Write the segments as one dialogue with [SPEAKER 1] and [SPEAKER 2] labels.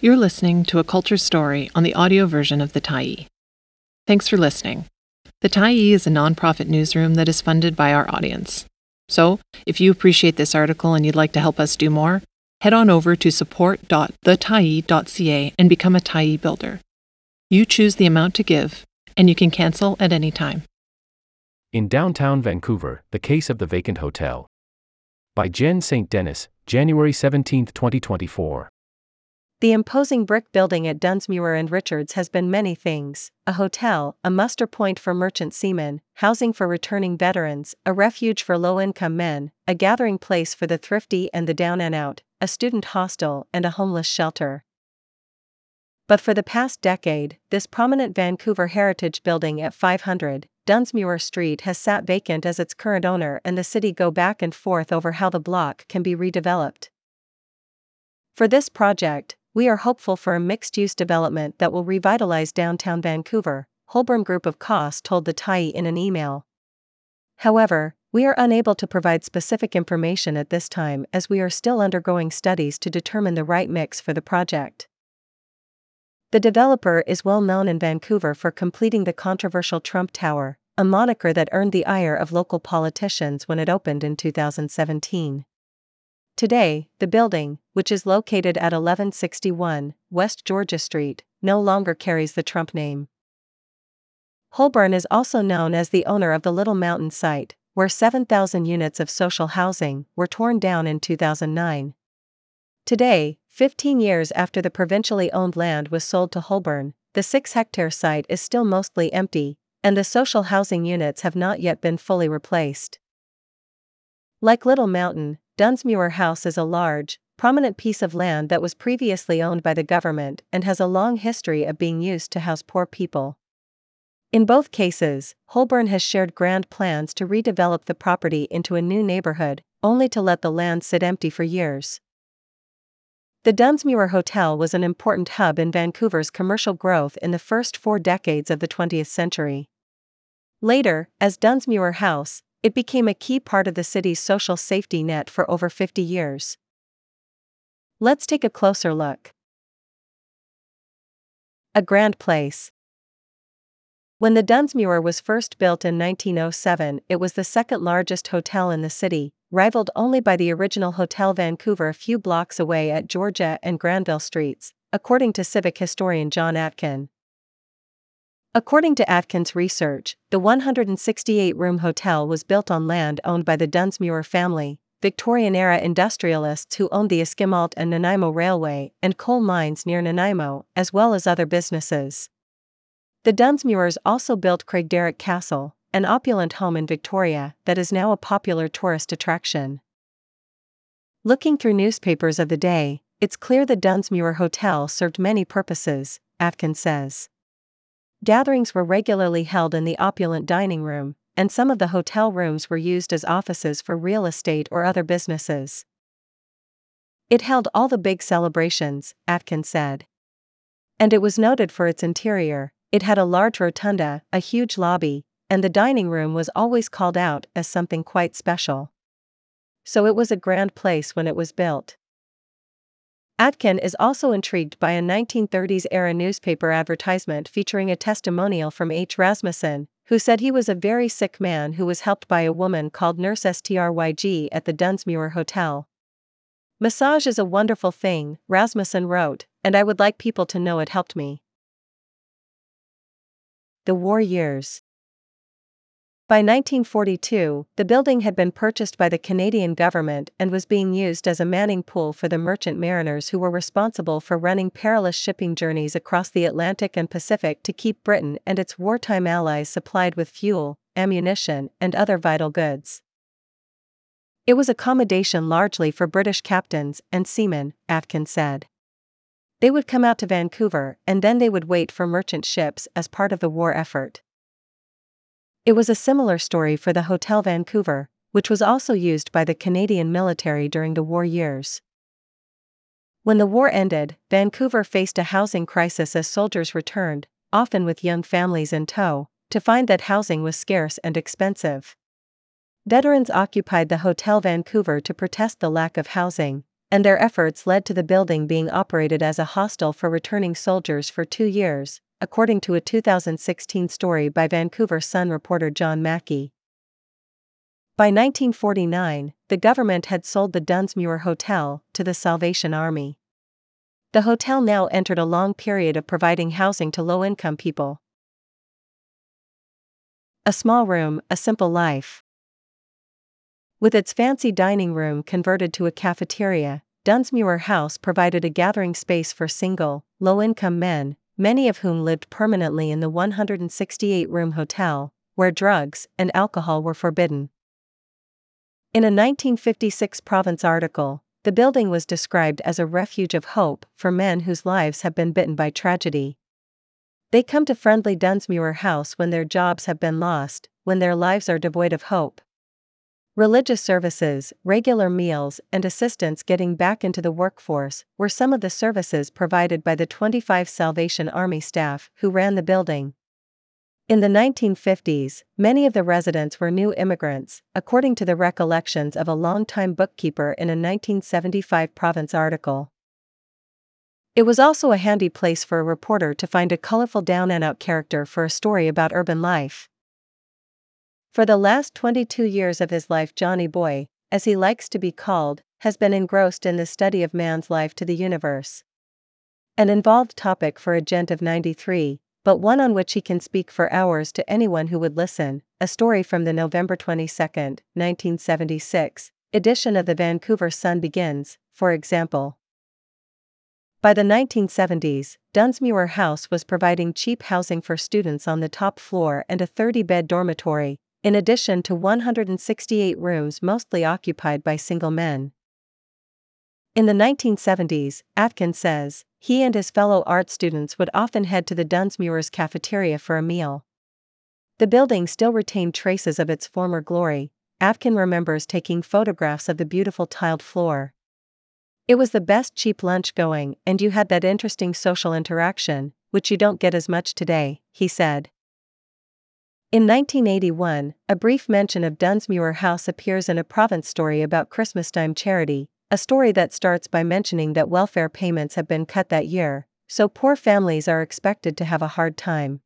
[SPEAKER 1] You're listening to a culture story on the audio version of The Tyee. Thanks for listening. The Tyee is a nonprofit newsroom that is funded by our audience. So, if you appreciate this article and you'd like to help us do more, head on over to support.thetyee.ca and become a Tyee builder. You choose the amount to give, and you can cancel at any time.
[SPEAKER 2] In downtown Vancouver, the case of the vacant hotel. By Jen St. Denis, January 17, 2024.
[SPEAKER 3] The imposing brick building at Dunsmuir and Richards has been many things a hotel, a muster point for merchant seamen, housing for returning veterans, a refuge for low income men, a gathering place for the thrifty and the down and out, a student hostel, and a homeless shelter. But for the past decade, this prominent Vancouver heritage building at 500 Dunsmuir Street has sat vacant as its current owner and the city go back and forth over how the block can be redeveloped. For this project, we are hopeful for a mixed use development that will revitalize downtown Vancouver, Holborn Group of COS told the Tyee in an email. However, we are unable to provide specific information at this time as we are still undergoing studies to determine the right mix for the project. The developer is well known in Vancouver for completing the controversial Trump Tower, a moniker that earned the ire of local politicians when it opened in 2017. Today, the building, which is located at 1161 West Georgia Street, no longer carries the Trump name. Holborn is also known as the owner of the Little Mountain site, where 7,000 units of social housing were torn down in 2009. Today, 15 years after the provincially owned land was sold to Holborn, the 6 hectare site is still mostly empty, and the social housing units have not yet been fully replaced. Like Little Mountain, Dunsmuir House is a large, prominent piece of land that was previously owned by the government and has a long history of being used to house poor people. In both cases, Holborn has shared grand plans to redevelop the property into a new neighborhood, only to let the land sit empty for years. The Dunsmuir Hotel was an important hub in Vancouver's commercial growth in the first four decades of the 20th century. Later, as Dunsmuir House, it became a key part of the city's social safety net for over 50 years. Let's take a closer look. A Grand Place. When the Dunsmuir was first built in 1907, it was the second largest hotel in the city, rivaled only by the original Hotel Vancouver a few blocks away at Georgia and Granville Streets, according to civic historian John Atkin. According to Atkins' research, the 168 room hotel was built on land owned by the Dunsmuir family, Victorian era industrialists who owned the Esquimalt and Nanaimo Railway and coal mines near Nanaimo, as well as other businesses. The Dunsmuirs also built Craigdarroch Castle, an opulent home in Victoria that is now a popular tourist attraction. Looking through newspapers of the day, it's clear the Dunsmuir Hotel served many purposes, Atkins says. Gatherings were regularly held in the opulent dining room, and some of the hotel rooms were used as offices for real estate or other businesses. It held all the big celebrations, Atkins said. And it was noted for its interior, it had a large rotunda, a huge lobby, and the dining room was always called out as something quite special. So it was a grand place when it was built. Atkin is also intrigued by a 1930s era newspaper advertisement featuring a testimonial from H. Rasmussen, who said he was a very sick man who was helped by a woman called Nurse Stryg at the Dunsmuir Hotel. Massage is a wonderful thing, Rasmussen wrote, and I would like people to know it helped me. The War Years by 1942, the building had been purchased by the Canadian government and was being used as a manning pool for the merchant mariners who were responsible for running perilous shipping journeys across the Atlantic and Pacific to keep Britain and its wartime allies supplied with fuel, ammunition, and other vital goods. It was accommodation largely for British captains and seamen, Atkins said. They would come out to Vancouver and then they would wait for merchant ships as part of the war effort. It was a similar story for the Hotel Vancouver, which was also used by the Canadian military during the war years. When the war ended, Vancouver faced a housing crisis as soldiers returned, often with young families in tow, to find that housing was scarce and expensive. Veterans occupied the Hotel Vancouver to protest the lack of housing, and their efforts led to the building being operated as a hostel for returning soldiers for two years, according to a 2016 story by Vancouver Sun reporter John Mackie. By 1949, the government had sold the Dunsmuir Hotel to the Salvation Army. The hotel now entered a long period of providing housing to low income people. A small room, a simple life. With its fancy dining room converted to a cafeteria, Dunsmuir House provided a gathering space for single, low income men, many of whom lived permanently in the 168 room hotel, where drugs and alcohol were forbidden. In a 1956 Province article, the building was described as a refuge of hope for men whose lives have been bitten by tragedy. They come to friendly Dunsmuir House when their jobs have been lost, when their lives are devoid of hope. Religious services, regular meals, and assistance getting back into the workforce were some of the services provided by the 25 Salvation Army staff who ran the building. In the 1950s, many of the residents were new immigrants, according to the recollections of a longtime bookkeeper in a 1975 Province article. It was also a handy place for a reporter to find a colorful down and out character for a story about urban life. For the last 22 years of his life, Johnny Boy, as he likes to be called, has been engrossed in the study of man's life to the universe. An involved topic for a gent of 93, but one on which he can speak for hours to anyone who would listen. A story from the November 22, 1976 edition of the Vancouver Sun begins, for example. By the 1970s, Dunsmuir House was providing cheap housing for students on the top floor and a 30 bed dormitory, in addition to 168 rooms mostly occupied by single men. In the 1970s, Atkins says, he and his fellow art students would often head to the Dunsmuir's cafeteria for a meal. The building still retained traces of its former glory. Atkin remembers taking photographs of the beautiful tiled floor. It was the best cheap lunch going, and you had that interesting social interaction, which you don't get as much today, he said. In 1981, a brief mention of Dunsmuir House appears in a Province story about Christmastime charity, a story that starts by mentioning that welfare payments have been cut that year, so poor families are expected to have a hard time.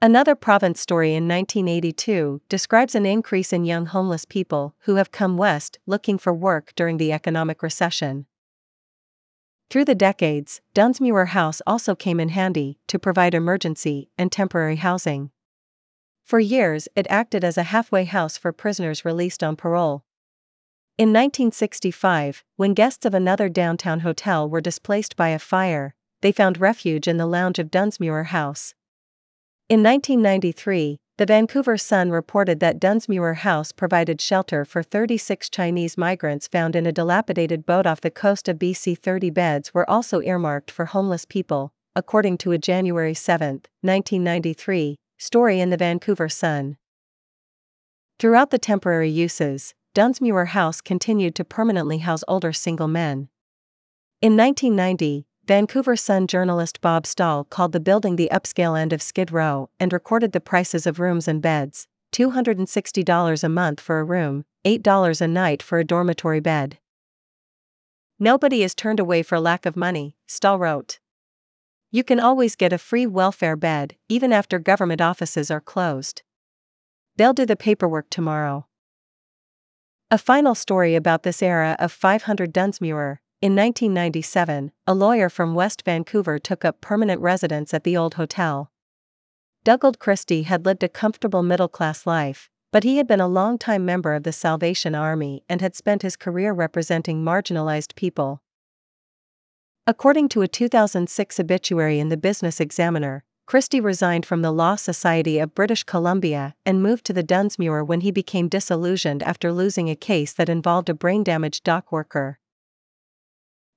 [SPEAKER 3] Another Province story in 1982 describes an increase in young homeless people who have come west looking for work during the economic recession. Through the decades, Dunsmuir House also came in handy to provide emergency and temporary housing. For years, it acted as a halfway house for prisoners released on parole. In 1965, when guests of another downtown hotel were displaced by a fire, they found refuge in the lounge of Dunsmuir House. In 1993, the Vancouver Sun reported that Dunsmuir House provided shelter for 36 Chinese migrants found in a dilapidated boat off the coast of BC. 30 beds were also earmarked for homeless people, according to a January 7, 1993, Story in the Vancouver Sun. Throughout the temporary uses, Dunsmuir House continued to permanently house older single men. In 1990, Vancouver Sun journalist Bob Stahl called the building the upscale end of Skid Row and recorded the prices of rooms and beds $260 a month for a room, $8 a night for a dormitory bed. Nobody is turned away for lack of money, Stahl wrote. You can always get a free welfare bed, even after government offices are closed. They'll do the paperwork tomorrow. A final story about this era of 500 Dunsmuir. In 1997, a lawyer from West Vancouver took up permanent residence at the old hotel. Dugald Christie had lived a comfortable middle class life, but he had been a long-time member of the Salvation Army and had spent his career representing marginalized people. According to a 2006 obituary in the Business Examiner, Christie resigned from the Law Society of British Columbia and moved to the Dunsmuir when he became disillusioned after losing a case that involved a brain damaged dock worker.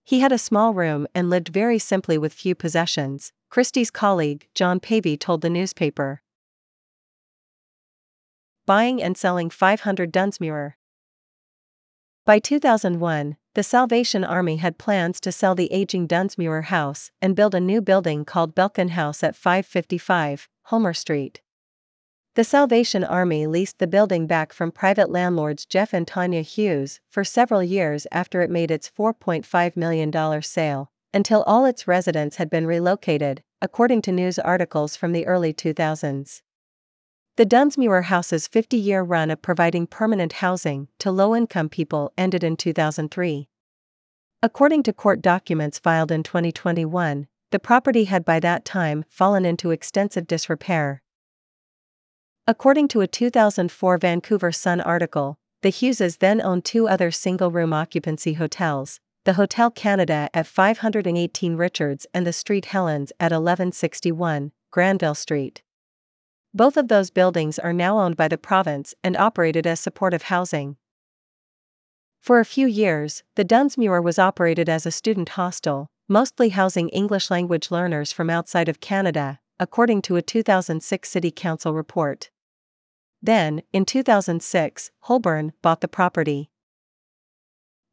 [SPEAKER 3] He had a small room and lived very simply with few possessions, Christie's colleague, John Pavey, told the newspaper. Buying and selling 500 Dunsmuir. By 2001, the Salvation Army had plans to sell the aging Dunsmuir House and build a new building called Belkin House at 555 Homer Street. The Salvation Army leased the building back from private landlords Jeff and Tanya Hughes for several years after it made its $4.5 million sale, until all its residents had been relocated, according to news articles from the early 2000s. The Dunsmuir House's 50 year run of providing permanent housing to low income people ended in 2003. According to court documents filed in 2021, the property had by that time fallen into extensive disrepair. According to a 2004 Vancouver Sun article, the Hugheses then owned two other single room occupancy hotels the Hotel Canada at 518 Richards and the Street Helens at 1161 Granville Street. Both of those buildings are now owned by the province and operated as supportive housing. For a few years, the Dunsmuir was operated as a student hostel, mostly housing English language learners from outside of Canada, according to a 2006 City Council report. Then, in 2006, Holborn bought the property.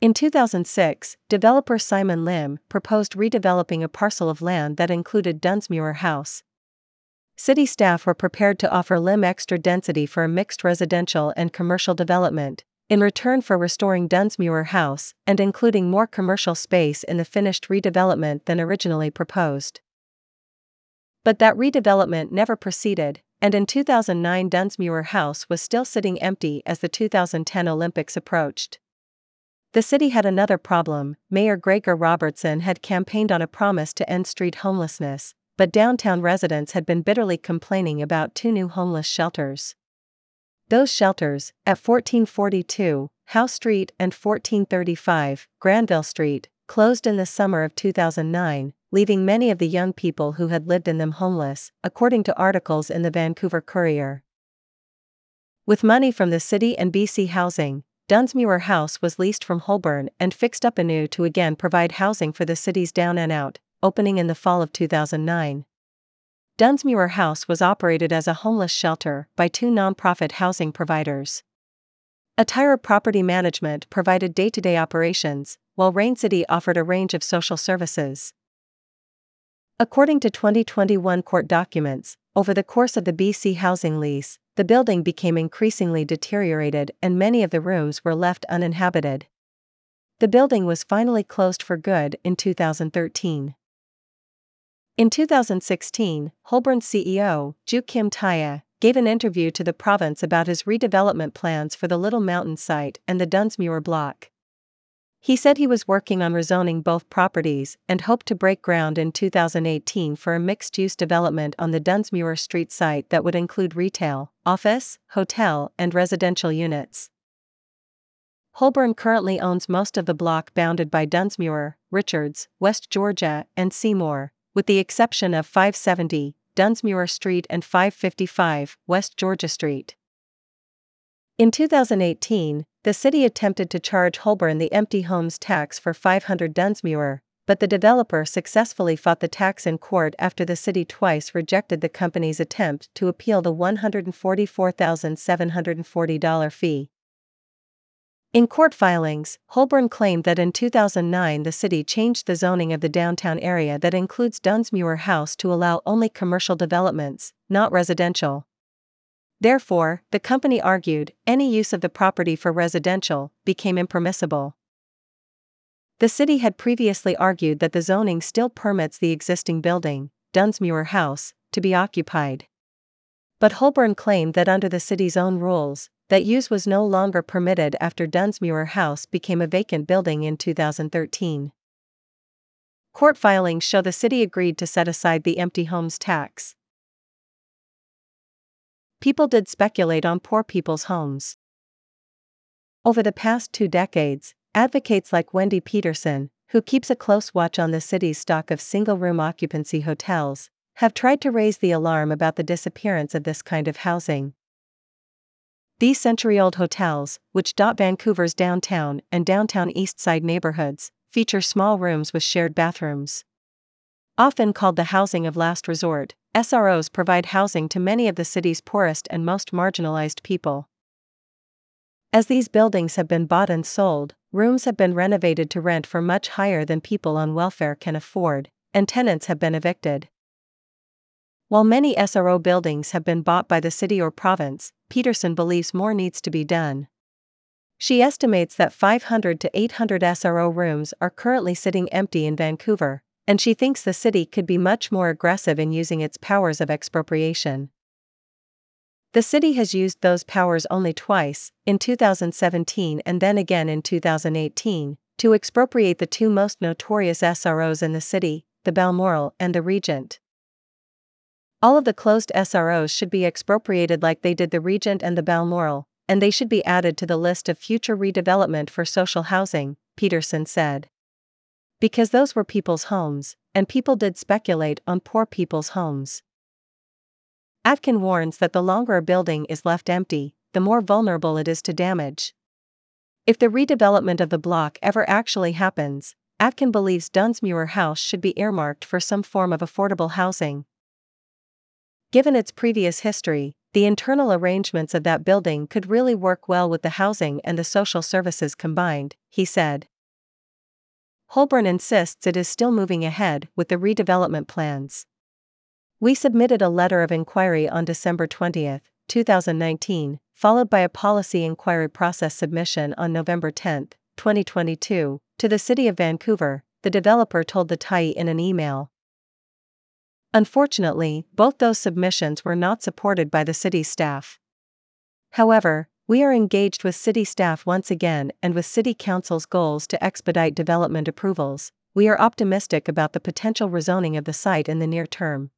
[SPEAKER 3] In 2006, developer Simon Lim proposed redeveloping a parcel of land that included Dunsmuir House. City staff were prepared to offer Lim extra density for a mixed residential and commercial development, in return for restoring Dunsmuir House and including more commercial space in the finished redevelopment than originally proposed. But that redevelopment never proceeded, and in 2009 Dunsmuir House was still sitting empty as the 2010 Olympics approached. The city had another problem. Mayor Gregor Robertson had campaigned on a promise to end street homelessness, but downtown residents had been bitterly complaining about two new homeless shelters. Those shelters, at 1442 Howe Street and 1435 Granville Street, closed in the summer of 2009, leaving many of the young people who had lived in them homeless, according to articles in the Vancouver Courier. With money from the city and BC Housing, Dunsmuir House was leased from Holborn and fixed up anew to again provide housing for the city's down and out, opening in the fall of 2009. Dunsmuir House was operated as a homeless shelter by two nonprofit housing providers. Atira Property Management provided day to day operations, while Rain City offered a range of social services. According to 2021 court documents, over the course of the BC housing lease, the building became increasingly deteriorated and many of the rooms were left uninhabited. The building was finally closed for good in 2013. In 2016, Holborn CEO, Joo Kim Tiah, gave an interview to the province about his redevelopment plans for the Little Mountain site and the Dunsmuir block. He said he was working on rezoning both properties and hoped to break ground in 2018 for a mixed use development on the Dunsmuir Street site that would include retail, office, hotel, and residential units. Holborn currently owns most of the block bounded by Dunsmuir, Richards, West Georgia, and Seymour, with the exception of 570, Dunsmuir Street and 555, West Georgia Street. In 2018, the city attempted to charge Holborn the empty homes tax for 500 Dunsmuir, but the developer successfully fought the tax in court after the city twice rejected the company's attempt to appeal the $144,740 fee. In court filings, Holborn claimed that in 2009 the city changed the zoning of the downtown area that includes Dunsmuir House to allow only commercial developments, not residential. Therefore, the company argued, any use of the property for residential became impermissible. The city had previously argued that the zoning still permits the existing building, Dunsmuir House, to be occupied. But Holborn claimed that under the city's own rules, that use was no longer permitted after Dunsmuir House became a vacant building in 2013. Court filings show the city agreed to set aside the empty homes tax people did speculate on poor people's homes. Over the past two decades, advocates like Wendy Pedersen, who keeps a close watch on the city's stock of single room occupancy hotels, have tried to raise the alarm about the disappearance of this kind of housing. These century old hotels, which dot Vancouver's downtown and downtown east side neighborhoods, feature small rooms with shared bathrooms. Often called the housing of last resort, SROs provide housing to many of the city's poorest and most marginalized people. As these buildings have been bought and sold, rooms have been renovated to rent for much higher than people on welfare can afford, and tenants have been evicted. While many SRO buildings have been bought by the city or province, Pedersen believes more needs to be done. She estimates that 500 to 800 SRO rooms are currently sitting empty in Vancouver, and she thinks the city could be much more aggressive in using its powers of expropriation. The city has used those powers only twice, in 2017 and then again in 2018, to expropriate the two most notorious SROs in the city, the Balmoral and the Regent. All of the closed SROs should be expropriated like they did the Regent and the Balmoral, and they should be added to the list of future redevelopment for social housing, Pedersen said. Because those were people's homes, and people did speculate on poor people's homes. Atkin warns that the longer a building is left empty, the more vulnerable it is to damage. If the redevelopment of the block ever actually happens, Atkin believes Dunsmuir House should be earmarked for some form of affordable housing. Given its previous history, the internal arrangements of that building could really work well with the housing and the social services combined, he said. Holborn insists it is still moving ahead with the redevelopment plans. We submitted a letter of inquiry on December 20, 2019, followed by a policy inquiry process submission on November 10, 2022, to the City of Vancouver, the developer told the Tyee in an email. Unfortunately, both those submissions were not supported by the city staff. However, we are engaged with city staff once again and with city council's goals to expedite development approvals. We are optimistic about the potential rezoning of the site in the near term.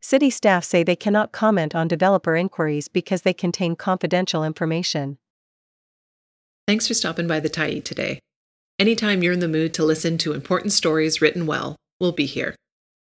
[SPEAKER 3] City staff say they cannot comment on developer inquiries because they contain confidential information.
[SPEAKER 1] Thanks for stopping by the Tyee today. Anytime you're in the mood to listen to important stories written well, we'll be here.